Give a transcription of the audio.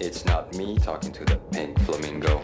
It's not me talking to the pink flamingo.